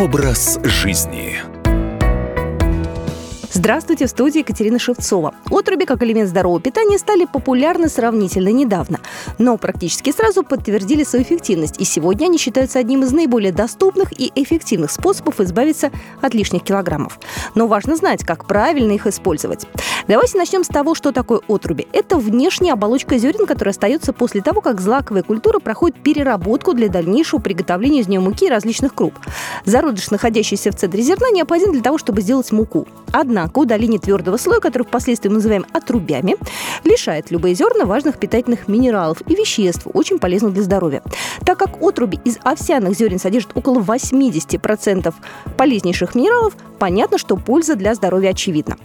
Образ жизни. Здравствуйте, в студии Екатерина Шевцова. Отруби как элемент здорового питания стали популярны сравнительно недавно, но практически сразу подтвердили свою эффективность, и сегодня они считаются одним из наиболее доступных и эффективных способов избавиться от лишних килограммов. Но важно знать, как правильно их использовать. Давайте начнем с того, что такое отруби. Это внешняя оболочка зерен, которая остается после того, как злаковая культура проходит переработку для дальнейшего приготовления из нее муки и различных круп. Зародыш, находящийся в центре зерна, необходим для того, чтобы сделать муку. Однако удаление твердого слоя, который впоследствии мы называем отрубями, лишает любые зерна важных питательных минералов и веществ, очень полезных для здоровья. Так как отруби из овсяных зерен содержат около 80% полезнейших минералов, понятно, что польза для здоровья очевидна.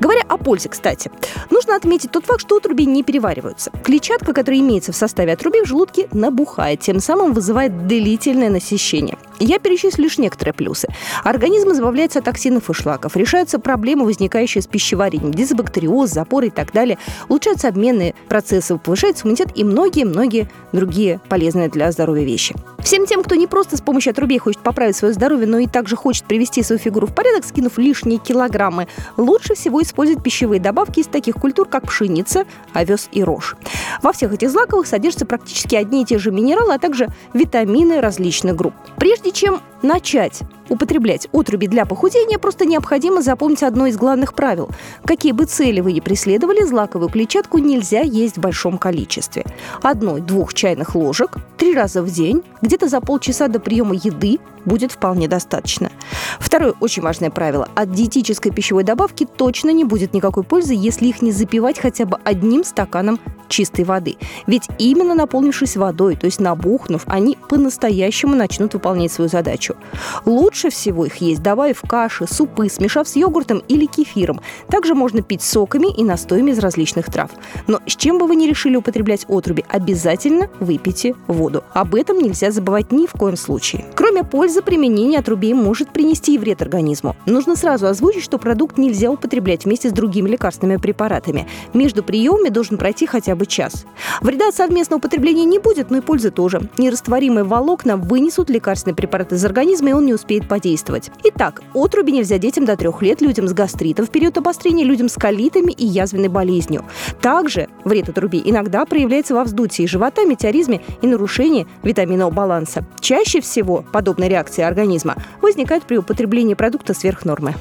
Говоря о пользе, кстати, нужно отметить тот факт, что отруби не перевариваются. Клетчатка, которая имеется в составе отруби, в желудке набухает, тем самым вызывает длительное насыщение. Я перечислю лишь некоторые плюсы. Организм избавляется от токсинов и шлаков, решаются проблемы, возникающие с пищеварением, дисбактериоз, запоры и так далее, улучшаются обменные процессы, повышается иммунитет и многие-многие другие полезные для здоровья вещи. Всем тем, кто не просто с помощью отрубей хочет поправить свое здоровье, но и также хочет привести свою фигуру в порядок, скинув лишние килограммы, лучше всего использовать пищевые добавки из таких культур, как пшеница, овес и рожь. Во всех этих злаковых содержатся практически одни и те же минералы, а также витамины различных групп. Прежде чем начать употреблять отруби для похудения, просто необходимо запомнить одно из главных правил. Какие бы цели вы ни преследовали, злаковую клетчатку нельзя есть в большом количестве. Одной-двух чайных ложек три раза в день, где-то за полчаса до приема еды будет вполне достаточно. Второе очень важное правило. От диетической пищевой добавки точно не будет никакой пользы, если их не запивать хотя бы одним стаканом чистой воды. Ведь именно наполнившись водой, то есть набухнув, они по-настоящему начнут выполнять свою задачу. Лучше всего их есть, добавив каши, супы, смешав с йогуртом или кефиром. Также можно пить соками и настоями из различных трав. Но с чем бы вы ни решили употреблять отруби, обязательно выпейте воду. Об этом нельзя забывать ни в коем случае. Кроме пользы, применение отрубей может принести и вред организму. Нужно сразу озвучить, что продукт нельзя употреблять вместе с другими лекарственными препаратами. Между приемами должен пройти хотя бы час. Вреда от совместного употребления не будет, но и пользы тоже. Нерастворимые волокна вынесут лекарственный препарат из организма, и он не успеет подействовать. Итак, отруби нельзя детям до трех лет, людям с гастритом в период обострения, людям с колитами и язвенной болезнью. Также вред отруби иногда проявляется во вздутии живота, метеоризме и нарушении витаминного баланса. Чаще всего подобная реакция организма возникает при употреблении продукта сверх нормы.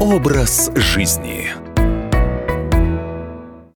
Образ жизни.